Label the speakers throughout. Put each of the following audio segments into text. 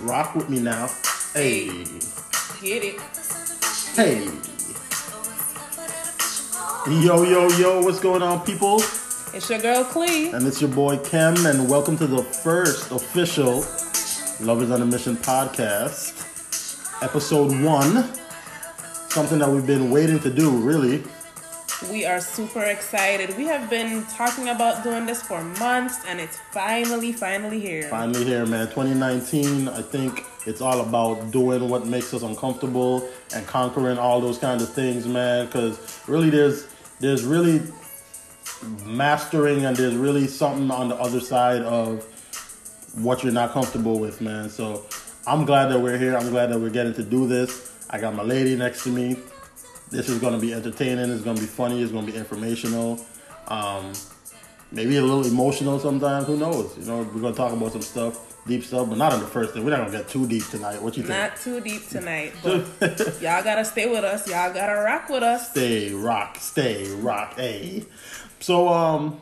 Speaker 1: Rock with me now. Hey.
Speaker 2: Get it.
Speaker 1: Hey. Yo, yo, yo, what's going on, people?
Speaker 2: It's your girl Clee.
Speaker 1: And it's your boy Kim, and welcome to the first official Lovers on a Mission podcast, episode one. Something that we've been waiting to do, really.
Speaker 2: We are super excited. We have been talking about doing this for months and it's finally, finally here.
Speaker 1: Finally here, man. 2019, I think it's all about doing what makes us uncomfortable and conquering all those kind of things, man. Because really, there's there's really mastering and there's really something on the other side of what you're not comfortable with, man. So I'm glad that we're here. I'm glad that we're getting to do this. I got my lady next to me. This is going to be entertaining. It's going to be funny. It's going to be informational. Um, maybe a little emotional sometimes. Who knows? You know, we're going to talk about some stuff, deep stuff, but not on the first thing. We're not going to get too deep tonight. What you think?
Speaker 2: Not too deep tonight, but y'all gotta stay with us. Y'all gotta rock with us.
Speaker 1: Stay rock, stay rock, hey. So um,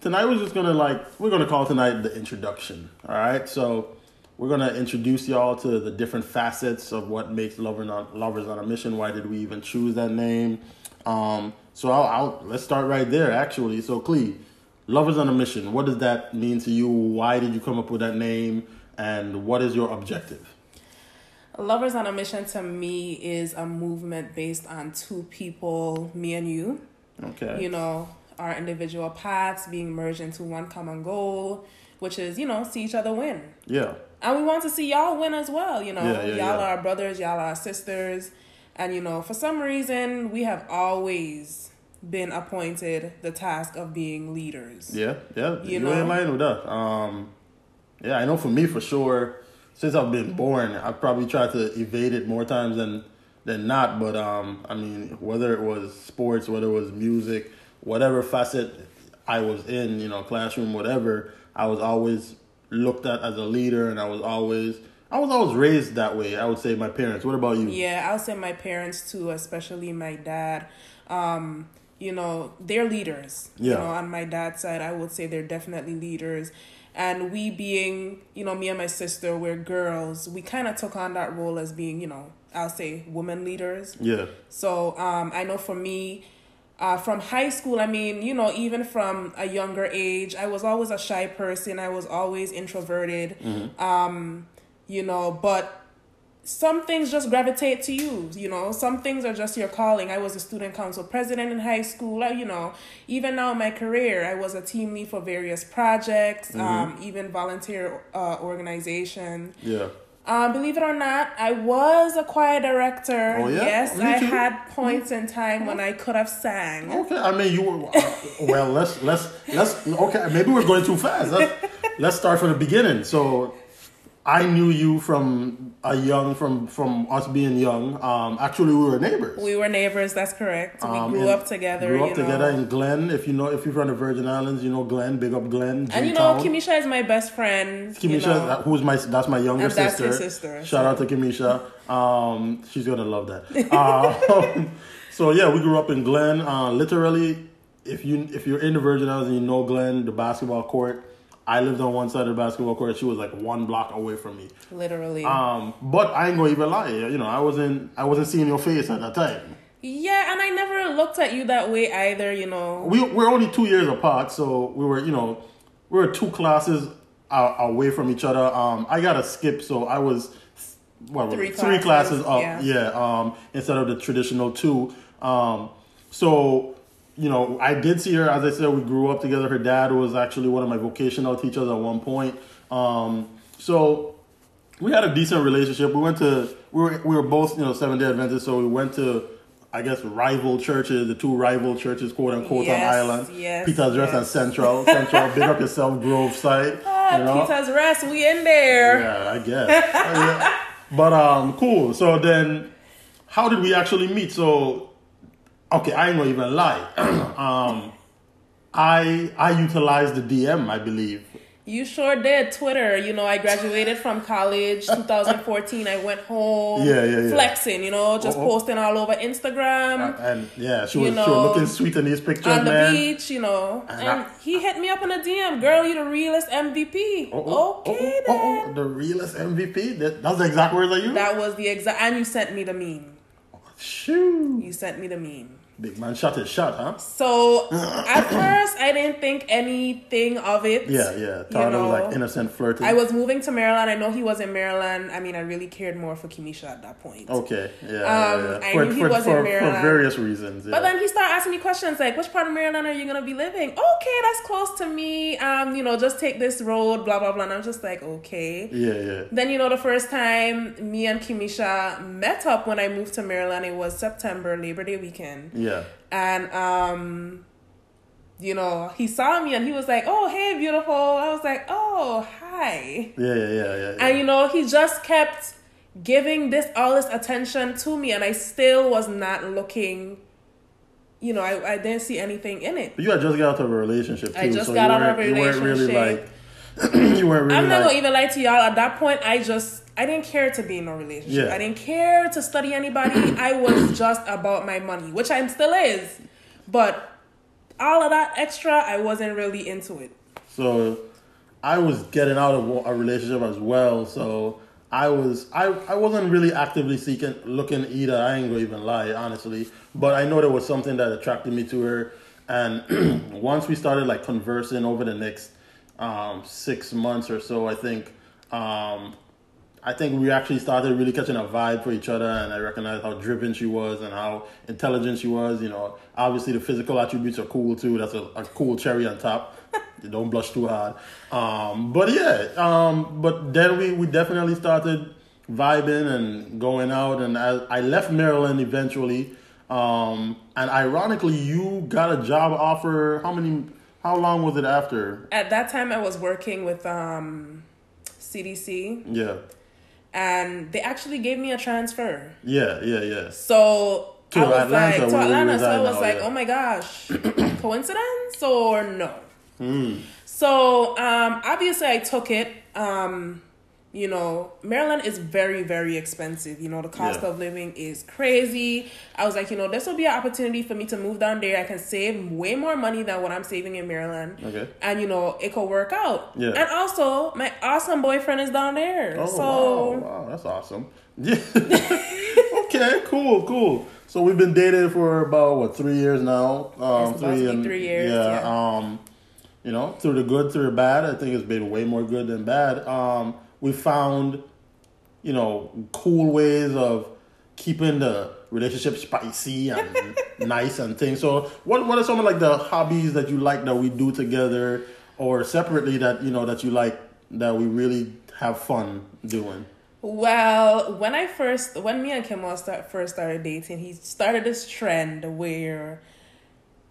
Speaker 1: tonight we're just gonna like we're gonna call tonight the introduction. All right, so we're gonna introduce y'all to the different facets of what makes lovers on lovers on a mission. Why did we even choose that name? Um, so I'll, I'll let's start right there. Actually, so Clee, lovers on a mission. What does that mean to you? Why did you come up with that name? And what is your objective?
Speaker 2: Lovers on a Mission to me is a movement based on two people, me and you.
Speaker 1: Okay.
Speaker 2: You know, our individual paths being merged into one common goal, which is, you know, see each other win.
Speaker 1: Yeah.
Speaker 2: And we want to see y'all win as well. You know,
Speaker 1: Yeah, yeah,
Speaker 2: y'all
Speaker 1: yeah.
Speaker 2: are our brothers, y'all are our sisters. And, you know, for some reason, we have always been appointed the task of being leaders.
Speaker 1: Yeah, yeah,
Speaker 2: You
Speaker 1: you,
Speaker 2: know?
Speaker 1: ain't lying with that. Um, yeah, I know for me for sure. Since I've been born, I've probably tried to evade it more times than than not. But um, I mean, whether it was sports, whether it was music, whatever facet I was in, you know, classroom, whatever, I was always looked at as a leader, and I was always I was always raised that way. I would say my parents. What about you?
Speaker 2: Yeah, I'll say my parents too, especially my dad. Um, you know, they're leaders. You
Speaker 1: Yeah.
Speaker 2: know, on my dad's side, I would say they're definitely leaders. And we being, you know, me and my sister, we're girls, we kind of took on that role as being, you know, I'll say women leaders.
Speaker 1: Yeah,
Speaker 2: So um, I know for me, uh, from high school, I mean, you know, even from a younger age, I was always a shy person. I was always introverted. Um, you know, but some things just gravitate to you. You know, some things are just your calling. I was a student council president in high school. You know, even now in my career, I was a team lead for various projects, um, even volunteer uh, organizations.
Speaker 1: yeah.
Speaker 2: Um, believe it or not, I was a choir director.
Speaker 1: Oh, yeah?
Speaker 2: Yes, I had points in time when I could have sang.
Speaker 1: Okay, I mean you. were- Uh, well, let's let's let's. Okay, maybe we're going too fast. Let's, let's start from the beginning. So, I knew you from a young from from us being young. Um, actually, we were neighbors.
Speaker 2: We were neighbors. That's correct. We
Speaker 1: Um,
Speaker 2: grew up together.
Speaker 1: We grew up
Speaker 2: you
Speaker 1: together
Speaker 2: know.
Speaker 1: in Glen. If you know, if you're from the Virgin Islands, you know Glen. Big up Glen.
Speaker 2: and you know, Kimisha is my best friend. you
Speaker 1: Kimisha,
Speaker 2: know.
Speaker 1: uh, who's my that's my younger
Speaker 2: And that's
Speaker 1: sister.
Speaker 2: your sister,
Speaker 1: Shout out to Kimisha. Um, she's gonna love that. Um, so yeah, we grew up in Glen. Uh, literally, if you if you're in the Virgin Islands and you know Glen, the basketball court. I lived on one side of the basketball court. She was like one block away from me.
Speaker 2: Literally.
Speaker 1: Um, but I ain't gonna even lie. You know, I wasn't I wasn't seeing your face at that time.
Speaker 2: yeah, and I never looked at you that way either. You know.
Speaker 1: we we're only two years apart, so we were you know we were two classes uh, away from each other. Um, I got to skip, so I was what
Speaker 2: Three
Speaker 1: three
Speaker 2: classes,
Speaker 1: classes up,
Speaker 2: yeah.
Speaker 1: yeah. um, instead of the traditional two. Um, so you know, I did see her. As I said, we grew up together. Her dad was actually one of my vocational teachers at one point. Um, so we had a decent relationship. We went to we were we were both you know Seven Day Adventists, so we went to I guess rival churches, the two rival churches, quote unquote,
Speaker 2: Yes,
Speaker 1: on Island,
Speaker 2: yes,
Speaker 1: Peter's Rest
Speaker 2: yes.
Speaker 1: and Central. Central, big up yourself, Grove side.
Speaker 2: Ah,
Speaker 1: you know?
Speaker 2: Peter's rest. We in there.
Speaker 1: Yeah, I guess. Yeah. But um, cool. So then, how did we actually meet? So, okay, I ain't gonna even lie. um, I I utilized the DM, I believe.
Speaker 2: You sure did. Twitter, you know, I graduated from college 2014. I went home.
Speaker 1: Yeah, yeah, yeah.
Speaker 2: Flexing, you know, just
Speaker 1: Oh, oh.
Speaker 2: posting all over Instagram.
Speaker 1: And yeah, she
Speaker 2: You
Speaker 1: was, she was
Speaker 2: know,
Speaker 1: looking sweet in these pictures,
Speaker 2: on the
Speaker 1: man.
Speaker 2: beach, you know.
Speaker 1: And
Speaker 2: And
Speaker 1: I-
Speaker 2: he hit me up in a DM. Girl, you the realest MVP.
Speaker 1: Oh, oh,
Speaker 2: okay,
Speaker 1: oh,
Speaker 2: then.
Speaker 1: oh, oh, the realest MVP. That, that's the exact words I used.
Speaker 2: That was the exact. And you sent me the meme.
Speaker 1: Shoo.
Speaker 2: You sent me the meme.
Speaker 1: Big man shot his shot, huh?
Speaker 2: So at first, I didn't think anything of it.
Speaker 1: Yeah, yeah. Thought it was like innocent flirting.
Speaker 2: I was moving to Maryland. I know he was in Maryland. I mean, I really cared more for Kimisha at that point.
Speaker 1: Okay, yeah, yeah,
Speaker 2: Um,
Speaker 1: yeah.
Speaker 2: I
Speaker 1: For,
Speaker 2: knew he
Speaker 1: for,
Speaker 2: was in
Speaker 1: for, for various reasons. Yeah.
Speaker 2: But then he started asking me questions like, "Which part of Maryland are you gonna be living?" Okay, that's close to me. Um, you know, just take this road. Blah blah blah. And I'm just like, okay.
Speaker 1: yeah, yeah.
Speaker 2: Then you know, the first time me and Kimisha met up when I moved to Maryland, it was September Labor Day weekend,
Speaker 1: Yeah.
Speaker 2: And um, you know, he saw me and he was like, "Oh, hey, beautiful." I was like, "Oh, hi."
Speaker 1: Yeah, yeah, yeah, yeah. yeah.
Speaker 2: And you know, he just kept giving this all this attention to me, and I still was not looking. You know, I, I didn't see anything in it.
Speaker 1: But you had just got out of a relationship too,
Speaker 2: I just
Speaker 1: so
Speaker 2: got out of a
Speaker 1: You weren't really
Speaker 2: relationship.
Speaker 1: like. you weren't really
Speaker 2: I'm not
Speaker 1: like.
Speaker 2: gonna even lie to y'all. At that point, I just I didn't care to be in a relationship.
Speaker 1: Yeah.
Speaker 2: I didn't care to study anybody. I was just about my money, which I'm still is. But all of that extra, I wasn't really into it.
Speaker 1: So I was getting out of a relationship as well. So I was I, I wasn't really actively seeking looking either. I ain't gonna even lie, honestly. But I know there was something that attracted me to her. And once we started like conversing over the next um, six months or so, I think um, I think we actually started really catching a vibe for each other, and I recognized how driven she was and how intelligent she was. You know, obviously the physical attributes are cool too. That's a, a cool cherry on top. You don't blush too hard. Um, but yeah, um, but then we, we definitely started vibing and going out, and I, I left Maryland eventually. Um, and ironically, you got a job offer. How many? How long was it after?
Speaker 2: At that time, I was working with um, CDC,
Speaker 1: Yeah,
Speaker 2: and they actually gave me a transfer.
Speaker 1: yeah, yeah, yeah.
Speaker 2: So
Speaker 1: To
Speaker 2: I was
Speaker 1: Atlanta,
Speaker 2: like, to Atlanta. So I was
Speaker 1: now,
Speaker 2: like,
Speaker 1: yeah.
Speaker 2: oh my gosh, coincidence or no?
Speaker 1: Hmm.
Speaker 2: So um, obviously, I took it. Um, you know, Maryland is very, very expensive. You know, the cost
Speaker 1: Yeah.
Speaker 2: of living is crazy. I was like, you know, this will be an opportunity for me to move down there. I can save way more money than what I'm saving in Maryland.
Speaker 1: Okay.
Speaker 2: And you know, it could work out.
Speaker 1: Yeah.
Speaker 2: And also, my awesome boyfriend is down there.
Speaker 1: Oh
Speaker 2: so
Speaker 1: wow, wow, that's awesome. Yeah. okay, cool, cool. So we've been dating for about what three years now. Um,
Speaker 2: about to three years,
Speaker 1: Yeah,
Speaker 2: yeah.
Speaker 1: Um, you know, through the good, through the bad. I think it's been way more good than bad. Um, we found, you know, cool ways of keeping the relationship spicy and nice and things. So, what what are some of like the hobbies that you like that we do together, or separately that you know that you like that we really have fun doing?
Speaker 2: Well, when I first, when me and Kim start, first started dating, he started this trend where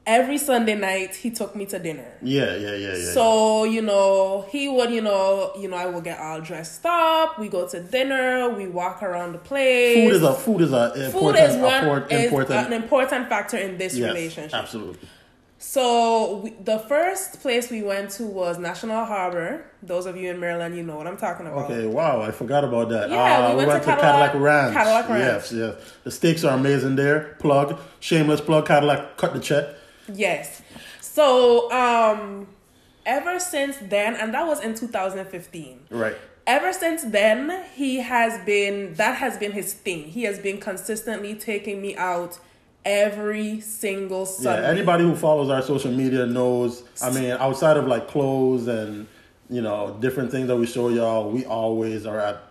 Speaker 2: every Sunday night he took me to dinner.
Speaker 1: Yeah, yeah, yeah, yeah.
Speaker 2: So you know he would you know you know I would get all dressed up. We go to dinner. We walk around the place.
Speaker 1: food is a food is a important
Speaker 2: Food is one
Speaker 1: important,
Speaker 2: is
Speaker 1: important
Speaker 2: an important factor in this
Speaker 1: yes,
Speaker 2: relationship.
Speaker 1: Absolutely.
Speaker 2: So we, the first place we went to was National Harbor. Those of you in Maryland, you know what I'm talking about.
Speaker 1: Okay, wow, I forgot about that.
Speaker 2: Yeah,
Speaker 1: Ah,
Speaker 2: we went to Cadillac-
Speaker 1: Ranch.
Speaker 2: Cadillac Ranch.
Speaker 1: Yes, yes. The steaks are amazing there. Plug, shameless plug. Cadillac, cut the check.
Speaker 2: Yes. So, um, ever since then, and that was in 2015.
Speaker 1: Right.
Speaker 2: Ever since then, he has been, that has been his thing. He has been consistently taking me out every single Sunday.
Speaker 1: Yeah. Anybody who follows our social media knows. I mean, outside of like clothes and you know different things that we show y'all, we always are at.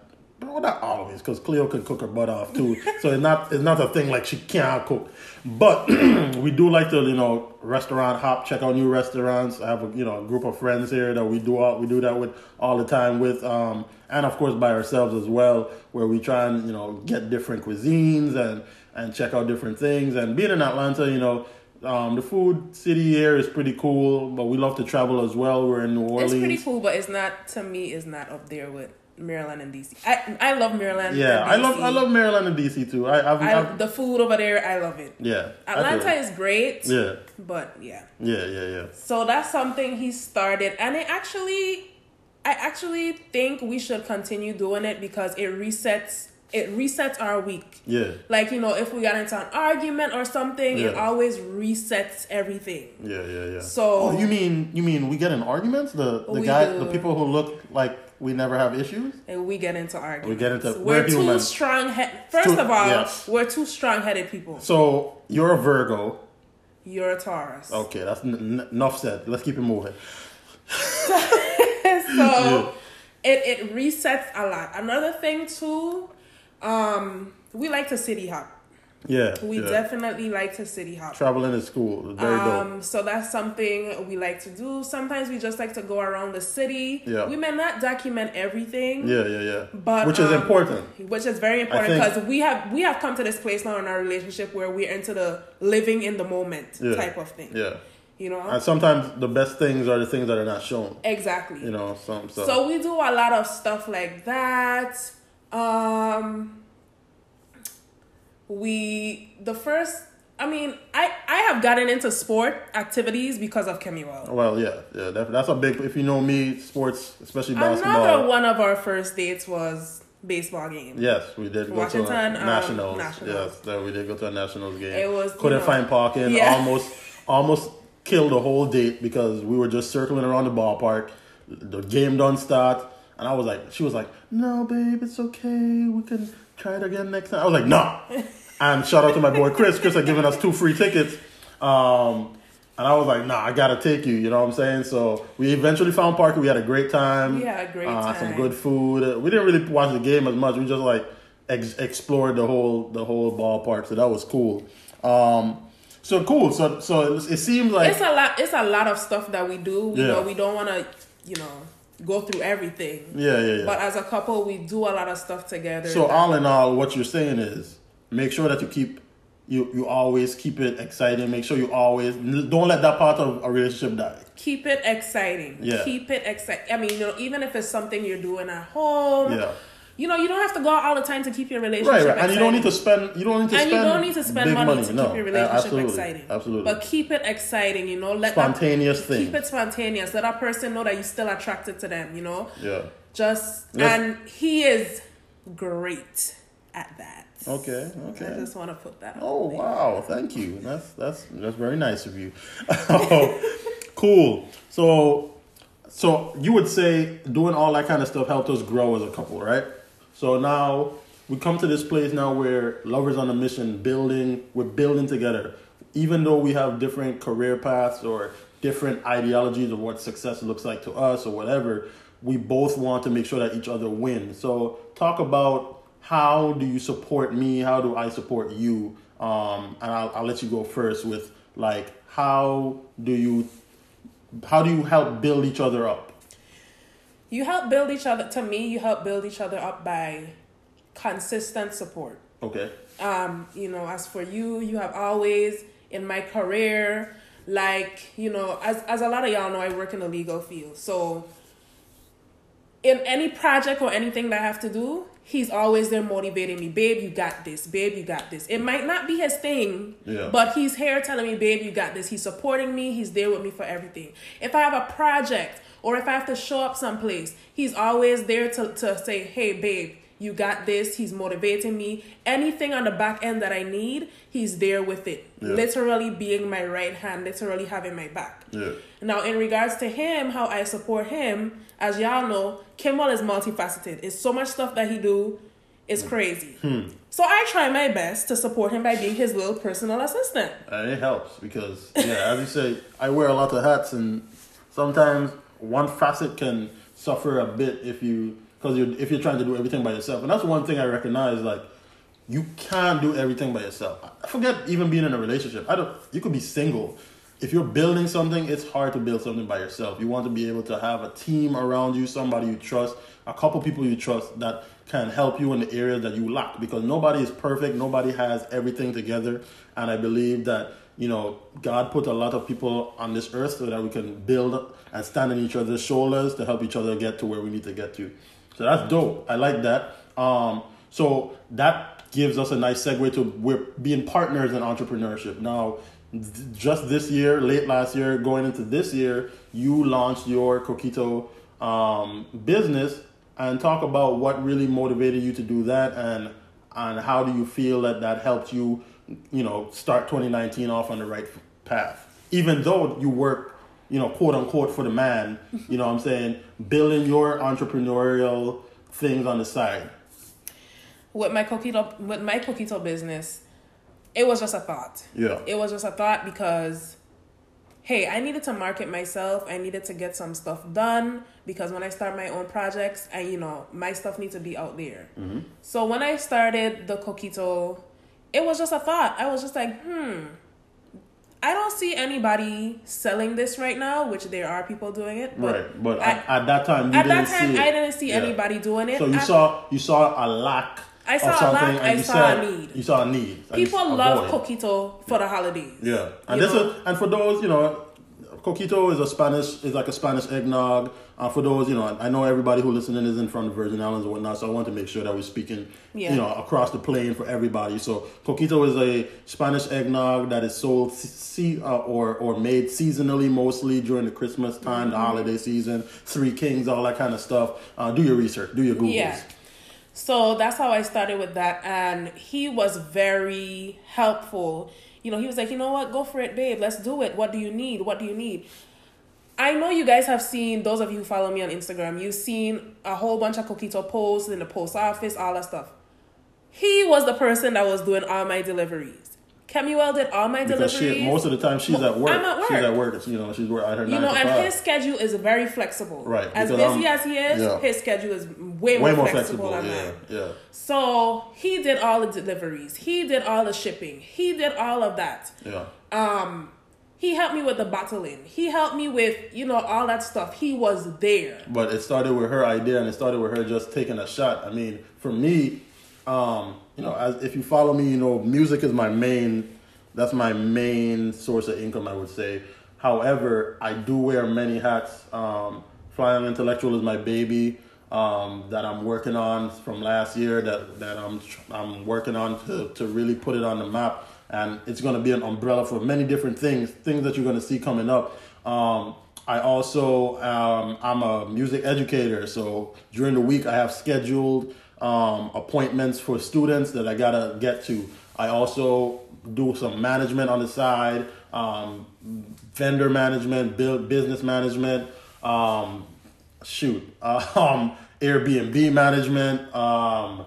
Speaker 1: Well, not always, because Cleo can cook her butt off too. so it's not it's not a thing like she can't cook. But we do like to you know restaurant hop, check out new restaurants. I have a you know a group of friends here that we do all we do that with all the time with, um, and of course by ourselves as well, where we try and you know get different cuisines and and check out different things. And being in Atlanta, you know. Um, the food city here is pretty cool, but we love to travel as well. We're in New Orleans.
Speaker 2: It's pretty cool, but it's not, to me, it's not up there with Maryland and DC. I, I love Maryland.
Speaker 1: Yeah, I love I love Maryland and DC too. I I've,
Speaker 2: I,
Speaker 1: I've
Speaker 2: the food over there, I love it.
Speaker 1: yeah.
Speaker 2: Atlanta is great,
Speaker 1: yeah,
Speaker 2: but yeah.
Speaker 1: yeah, yeah, yeah.
Speaker 2: So that's something he started, and it actually I actually think we should continue doing it because it resets it resets our week.
Speaker 1: Yeah.
Speaker 2: Like, you know, if we got into an argument or something, it always resets everything.
Speaker 1: Yeah, yeah, yeah.
Speaker 2: So-
Speaker 1: oh, you mean you mean we get in arguments? The the guy,
Speaker 2: do.
Speaker 1: the people who look like we never have issues.
Speaker 2: And we get into arguments.
Speaker 1: We get into-
Speaker 2: we're,
Speaker 1: we're
Speaker 2: too
Speaker 1: human.
Speaker 2: strong head first
Speaker 1: Too-
Speaker 2: of all,
Speaker 1: yes.
Speaker 2: we're two strong headed people.
Speaker 1: So you're a Virgo.
Speaker 2: You're a Taurus.
Speaker 1: Okay, that's n- n- enough said. Let's keep it moving.
Speaker 2: so it, it resets a lot. Another thing too, um, we like to city hop.
Speaker 1: Yeah,
Speaker 2: We
Speaker 1: yeah.
Speaker 2: definitely like to city hop.
Speaker 1: traveling is cool. Very dope.
Speaker 2: Um, so that's something we like to do. Sometimes we just like to go around the city.
Speaker 1: Yeah.
Speaker 2: We may not document everything.
Speaker 1: Yeah, yeah, yeah.
Speaker 2: But
Speaker 1: which is
Speaker 2: um,
Speaker 1: important.
Speaker 2: Which is very important because we have we have come to this place now in our relationship where we're into the living in the moment
Speaker 1: Yeah.
Speaker 2: type of thing.
Speaker 1: Yeah,
Speaker 2: You know?
Speaker 1: and sometimes the best things are the things that are not shown.
Speaker 2: exactly.
Speaker 1: You know, some so,
Speaker 2: So we do a lot of stuff like that. Um we the first I mean, I I have gotten into sport activities because of Kemuel.
Speaker 1: Well, yeah, yeah. That, that's a big. If you know me, sports, especially basketball.
Speaker 2: Another one of our first dates was baseball game.
Speaker 1: Yes, we did go
Speaker 2: Washington,
Speaker 1: to a
Speaker 2: um,
Speaker 1: nationals.
Speaker 2: Nationals.
Speaker 1: Yes, that we did go to a nationals game.
Speaker 2: It was,
Speaker 1: couldn't
Speaker 2: know,
Speaker 1: find parking.
Speaker 2: yeah.
Speaker 1: Almost, almost killed the whole date because we were just circling around the ballpark. The game don't start, and I was like, she was like, "No, babe, it's okay. We can try it again next time." I was like, "No." and shout out to my boy Chris. Chris had given us two free tickets. Um, and I was like, nah, I gotta take you. You know what I'm saying? So we eventually found parking. We had a great time.
Speaker 2: We had a great
Speaker 1: uh, Some good food. We didn't really watch the game as much. We just like ex- explored the whole the whole ballpark. So that was cool. Um, so cool. So so it, it seems like
Speaker 2: It's a lot it's a lot of stuff that we do. You
Speaker 1: Yeah.
Speaker 2: know, we don't wanna, you know, go through everything.
Speaker 1: yeah yeah yeah.
Speaker 2: But as a couple we do a lot of stuff together.
Speaker 1: So all in all, what you're saying is make sure that you keep you you always keep it exciting. Make sure you always don't let that part of a relationship die.
Speaker 2: keep it exciting.
Speaker 1: Yeah.
Speaker 2: Keep it exciting. I mean, you know, even if it's something you're doing at home.
Speaker 1: Yeah.
Speaker 2: You know, you don't have to go out all the time to keep your relationship
Speaker 1: Right, right. And you don't need to spend you don't need to
Speaker 2: and
Speaker 1: spend
Speaker 2: you don't need to spend
Speaker 1: big
Speaker 2: money, to
Speaker 1: no.
Speaker 2: keep your relationship
Speaker 1: absolutely.
Speaker 2: exciting.
Speaker 1: Absolutely.
Speaker 2: But keep it exciting, you know. Let that-
Speaker 1: Spontaneous thing.
Speaker 2: Keep it spontaneous. Let that person know that you're still attracted to them, you know.
Speaker 1: yeah.
Speaker 2: Just and he is great at that.
Speaker 1: Okay, okay.
Speaker 2: I just want to put that.
Speaker 1: Oh wow, thank you. That's that's that's very nice of you. Oh, cool. So so you would say doing all that kind of stuff helped us grow as a couple, right? So now we come to this place now where lovers on a mission, building, we're building together. Even though we have different career paths or different ideologies of what success looks like to us or whatever, we both want to make sure that each other win. So talk about how do you support me? How do I support you? Um, and I'll, I'll let you go first with like how do you how do you help build each other up?
Speaker 2: You help build each other. To me, you help build each other up by consistent support.
Speaker 1: Okay.
Speaker 2: um, you know, as for you, you have always in my career, like, you know, as as a lot of y'all know, I work in the legal field. So in any project or anything that I have to do, he's always there motivating me. Babe, you got this. Babe, you got this. It might not be his thing,
Speaker 1: Yeah.
Speaker 2: but he's here telling me, babe, you got this. He's supporting me. He's there with me for everything. If I have a project or if I have to show up someplace, he's always there to, to say, hey, babe, you got this. He's motivating me. Anything on the back end that I need, he's there with it.
Speaker 1: Yeah.
Speaker 2: Literally being my right hand, literally having my back.
Speaker 1: Yeah.
Speaker 2: Now, in regards to him, how I support him, as y'all know, Kemuel is multifaceted. It's so much stuff that he do. It's crazy. Hmm. So I try my best to support him by being his little personal assistant.
Speaker 1: And it helps because, yeah, as you say, I wear a lot of hats, and sometimes one facet can suffer a bit if you because you if you're trying to do everything by yourself. And that's one thing I recognize. Like, you can't do everything by yourself. I forget even being in a relationship. I don't. You could be single. If you're building something, it's hard to build something by yourself. You want to be able to have a team around you, somebody you trust, a couple people you trust that can help you in the areas that you lack because nobody is perfect, nobody has everything together. And I believe that, you know, God put a lot of people on this earth so that we can build and stand on each other's shoulders to help each other get to where we need to get to. So that's dope. I like that. Um, so that gives us a nice segue to we're being partners in entrepreneurship. Now, just this year, late last year, going into this year, you launched your Coquito um, business and talk about what really motivated you to do that and and how do you feel that that helped you, you know, start 2019 off on the right path. Even though you work, you know, quote unquote for the man, you know what I'm saying, building your entrepreneurial things on the side.
Speaker 2: With my coquito with my coquito business, it was just a thought.
Speaker 1: Yeah.
Speaker 2: It was just a thought because hey, I needed to market myself. I needed to get some stuff done because when I start my own projects, I you know my stuff needs to be out there.
Speaker 1: Mm-hmm.
Speaker 2: So when I started the coquito, it was just a thought. I was just like, hmm. I don't see anybody selling this right now, which there are people doing it. But
Speaker 1: right, but
Speaker 2: I,
Speaker 1: at, at that time, you
Speaker 2: at
Speaker 1: didn't
Speaker 2: that time. I didn't see
Speaker 1: Yeah.
Speaker 2: anybody doing it.
Speaker 1: So you
Speaker 2: I-
Speaker 1: saw you saw a lack.
Speaker 2: I saw a lack,
Speaker 1: and
Speaker 2: I
Speaker 1: you
Speaker 2: saw
Speaker 1: said-
Speaker 2: a need.
Speaker 1: You saw a need.
Speaker 2: people love coquito for the holidays.
Speaker 1: Yeah, and this
Speaker 2: know?
Speaker 1: is and for those you know, coquito is a Spanish is like a Spanish eggnog. Uh, for those you know, I know everybody who listening isn't from the Virgin Islands or whatnot, so I want to make sure that we're speaking
Speaker 2: Yeah.
Speaker 1: you know across the plane for everybody. So coquito is a Spanish eggnog that is sold see, uh, or or made seasonally, mostly during the Christmas time,
Speaker 2: Mm-hmm.
Speaker 1: the holiday season, Three Kings, all that kind of stuff. Uh, do your research, do your googles.
Speaker 2: Yeah. So that's how I started with that. And he was very helpful. You know, he was like, you know what, go for it, babe. Let's do it. What do you need? What do you need? I know you guys have seen, those of you who follow me on Instagram, you've seen a whole bunch of Coquito posts in the post office, all that stuff. He was the person that was doing all my deliveries. Kemuel did all my
Speaker 1: Because
Speaker 2: deliveries.
Speaker 1: she, most of the time she's at work.
Speaker 2: I'm at work.
Speaker 1: She's at work. You know, she's at her
Speaker 2: you know, and
Speaker 1: five.
Speaker 2: his schedule is very flexible.
Speaker 1: Right,
Speaker 2: As busy
Speaker 1: I'm-
Speaker 2: as he is,
Speaker 1: yeah.
Speaker 2: his schedule is way more,
Speaker 1: way more
Speaker 2: flexible,
Speaker 1: flexible.
Speaker 2: than
Speaker 1: Yeah,
Speaker 2: mine.
Speaker 1: yeah.
Speaker 2: So he did all the deliveries. He did all the shipping. He did all of that.
Speaker 1: Yeah.
Speaker 2: Um, he helped me with the bottling. He helped me with you know all that stuff. He was there.
Speaker 1: But it started with her idea, and it started with her just taking a shot. I mean, for me, um, you know, as if you follow me, you know, music is my main. That's my main source of income, I would say. However, I do wear many hats. Um, Fly Young Intellectual is my baby um, that I'm working on from last year. That that I'm I'm working on to to really put it on the map, and it's going to be an umbrella for many different things. Things that you're going to see coming up. Um, I also um, I'm a music educator, so during the week I have scheduled um, appointments for students that I gotta get to. I also do some management on the side, um, vendor management, build business management. Um, shoot, um, Airbnb management. Um,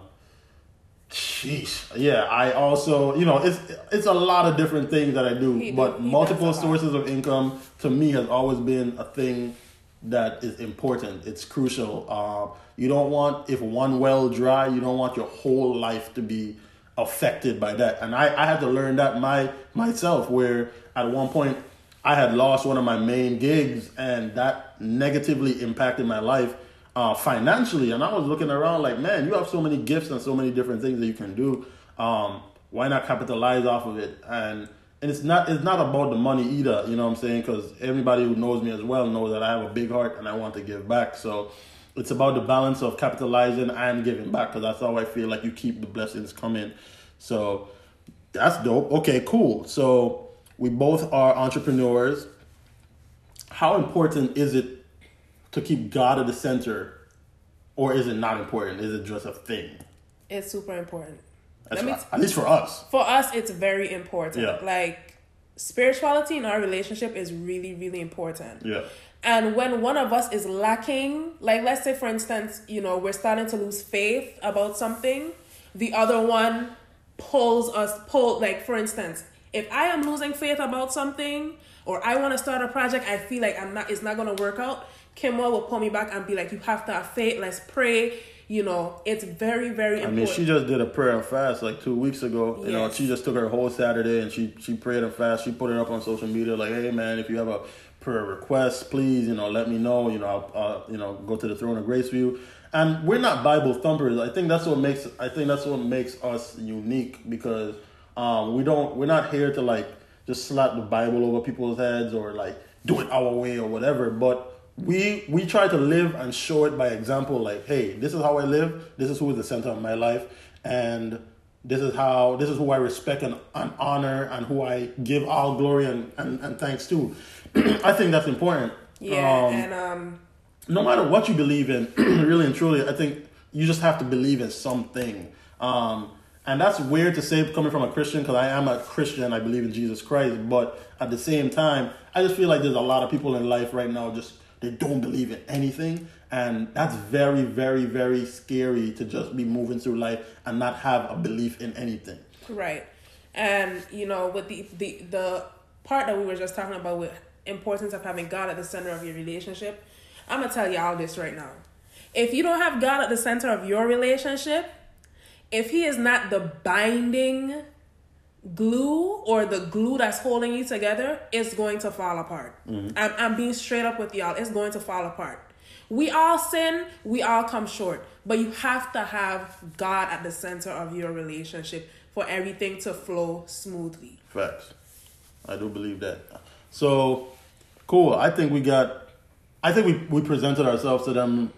Speaker 1: Sheesh. Yeah, I also, you know, it's it's a lot of different things that I do,
Speaker 2: He
Speaker 1: but multiple
Speaker 2: does a lot.
Speaker 1: sources of income to me has always been a thing that is important. It's crucial. Uh, you don't want if one well dry, you don't want your whole life to be affected by that. And I, I had to learn that my myself where at one point I had lost one of my main gigs and that negatively impacted my life uh, financially. And I was looking around like, man, you have so many gifts and so many different things that you can do. Um, why not capitalize off of it? And and it's not it's not about the money either. You know what I'm saying? Because everybody who knows me as well knows that I have a big heart and I want to give back. So it's about the balance of capitalizing and giving back because that's how I feel like you keep the blessings coming. So that's dope. Okay, cool. So we both are entrepreneurs. How important is it to keep God at the center, or is it not important? Is it just a thing?
Speaker 2: It's super important.
Speaker 1: That's
Speaker 2: Let me
Speaker 1: right. at least for us.
Speaker 2: for us it's very important
Speaker 1: Yeah.
Speaker 2: like spirituality in our relationship is really really important
Speaker 1: Yeah.
Speaker 2: and when one of us is lacking like let's say for instance you know we're starting to lose faith about something the other one pulls us pull like for instance if i am losing faith about something or i want to start a project i feel like i'm not it's not going to work out kemuel will pull me back and be like you have to have faith let's pray you know it's very very
Speaker 1: I
Speaker 2: important
Speaker 1: mean, she just did a prayer and fast like two weeks ago. You know, she just took her whole Saturday and she she prayed and fast. She put it up on social media like, "Hey, man, if you have a prayer request, please, you know, let me know. You know, I'll uh, you know go to the throne of grace for you." And we're not Bible thumpers. I think that's what makes I think that's what makes us unique because um, we don't we're not here to like just slap the Bible over people's heads or like do it our way or whatever, but we we try to live and show it by example like hey this is how i live this is who is the center of my life and this is how this is who i respect and, and honor and who i give all glory and, and, and thanks to i think that's important
Speaker 2: Yeah,
Speaker 1: Um,
Speaker 2: and um,
Speaker 1: no matter what you believe in, really and truly, I think you just have to believe in something. Um, and that's weird to say coming from a Christian because I am a Christian. I believe in Jesus Christ, but at the same time, I just feel like there's a lot of people in life right now just they don't believe in anything, and that's very, very, very scary to just be moving through life and not have a belief in anything.
Speaker 2: Right, and you know, with the the the part that we were just talking about with importance of having God at the center of your relationship, I'm gonna tell y'all this right now. If you don't have God at the center of your relationship, if he is not the binding glue or the glue that's holding you together, is going to fall apart. Mm-hmm. I'm, I'm being straight up with y'all. It's going to fall apart. We all sin, we all come short, but you have to have God at the center of your relationship for everything to flow smoothly.
Speaker 1: Facts. I do believe that. So, cool. I think we got, I think we, we presented ourselves to them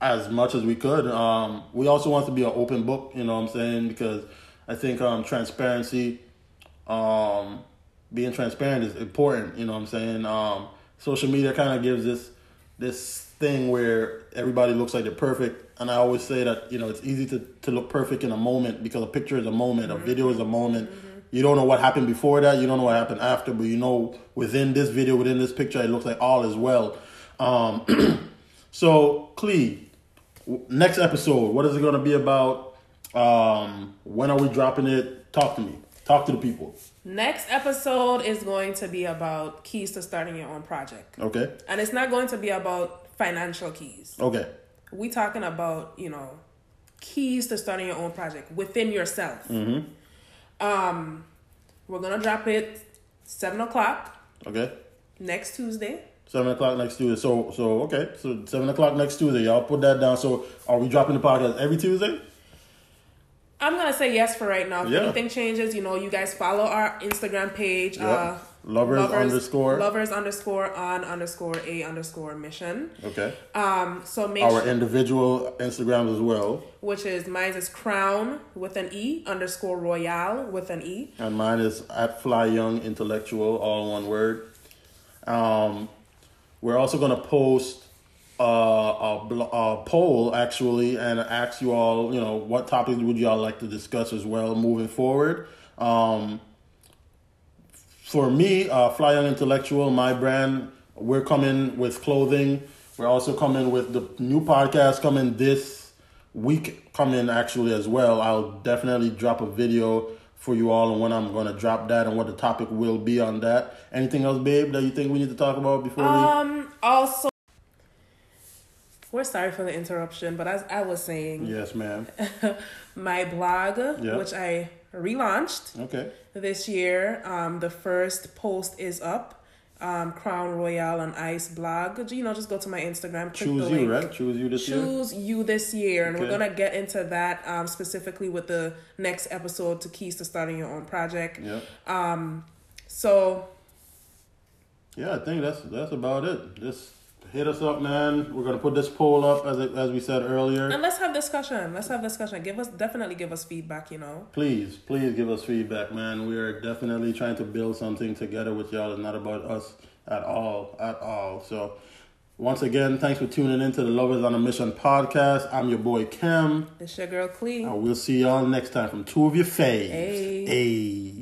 Speaker 1: as much as we could. Um, we also want to be an open book, you know what I'm saying? Because I think um, transparency, um, being transparent is important, you know what I'm saying? Um, social media kind of gives this this thing where everybody looks like they're perfect. And I always say that, you know, it's easy to, to look perfect in a moment because a picture is a moment, mm-hmm. a video is a moment. Mm-hmm. You don't know what happened before that, you don't know what happened after, but you know within this video, within this picture, it looks like all is well. Um, so, Clee, next episode, what is it going to be about? Um, when are we dropping it? Talk to me. Talk to the people.
Speaker 2: Next episode is going to be about keys to starting your own project.
Speaker 1: Okay.
Speaker 2: And it's not going to be about financial keys.
Speaker 1: Okay.
Speaker 2: We talking about, you know, keys to starting your own project within yourself.
Speaker 1: Mm-hmm.
Speaker 2: Um, we're gonna drop it seven o'clock.
Speaker 1: Okay.
Speaker 2: Next Tuesday.
Speaker 1: Seven o'clock next Tuesday. So so okay. So seven o'clock next Tuesday. Y'all put that down. So are we dropping the podcast every Tuesday?
Speaker 2: I'm gonna say yes for right now. If yeah. anything changes, you know, you guys follow our Instagram page. Yep. Uh,
Speaker 1: lovers, lovers, underscore
Speaker 2: lovers underscore on underscore a underscore mission.
Speaker 1: Okay.
Speaker 2: Um. So make
Speaker 1: our sure, individual Instagrams as well.
Speaker 2: Which is mine is crown with an e underscore royale with an e.
Speaker 1: And mine is at fly young intellectual all one word. Um we're also going to post uh, a, a, poll actually and ask you all, you know, what topics would y'all like to discuss as well moving forward. Um, for me, uh, Fly Young Intellectual, my brand, we're coming with clothing. We're also coming with the new podcast coming this week, coming actually as well. I'll definitely drop a video for you all and when I'm going to drop that and what the topic will be on that. Anything else, babe, that you think we need to talk about before
Speaker 2: um, we? Also, we're sorry for the interruption, but as I was saying,
Speaker 1: yes, ma'am.
Speaker 2: my blog, yep. which I relaunched,
Speaker 1: okay,
Speaker 2: this year. Um, the first post is up um, Crown Royale and Ice blog. You know, just go to my Instagram.
Speaker 1: Choose you, right? Choose you this
Speaker 2: Choose
Speaker 1: year.
Speaker 2: Choose you this year, and okay. we're gonna get into that um, specifically with the next episode to keys to starting your own project.
Speaker 1: Yeah.
Speaker 2: Um. So.
Speaker 1: Yeah, I think that's that's about it. Just hit us up, man. We're gonna put this poll up as it, as we said earlier.
Speaker 2: And let's have discussion. Let's have discussion. Give us definitely give us feedback. You know.
Speaker 1: Please, please give us feedback, man. We are definitely trying to build something together with y'all. It's not about us at all, at all. So. Once again, thanks for tuning in to the Lovers on a Mission podcast. I'm your boy Kim.
Speaker 2: It's your girl Clee.
Speaker 1: And we'll see y'all next time from Two of Your Faves.
Speaker 2: Hey.
Speaker 1: hey.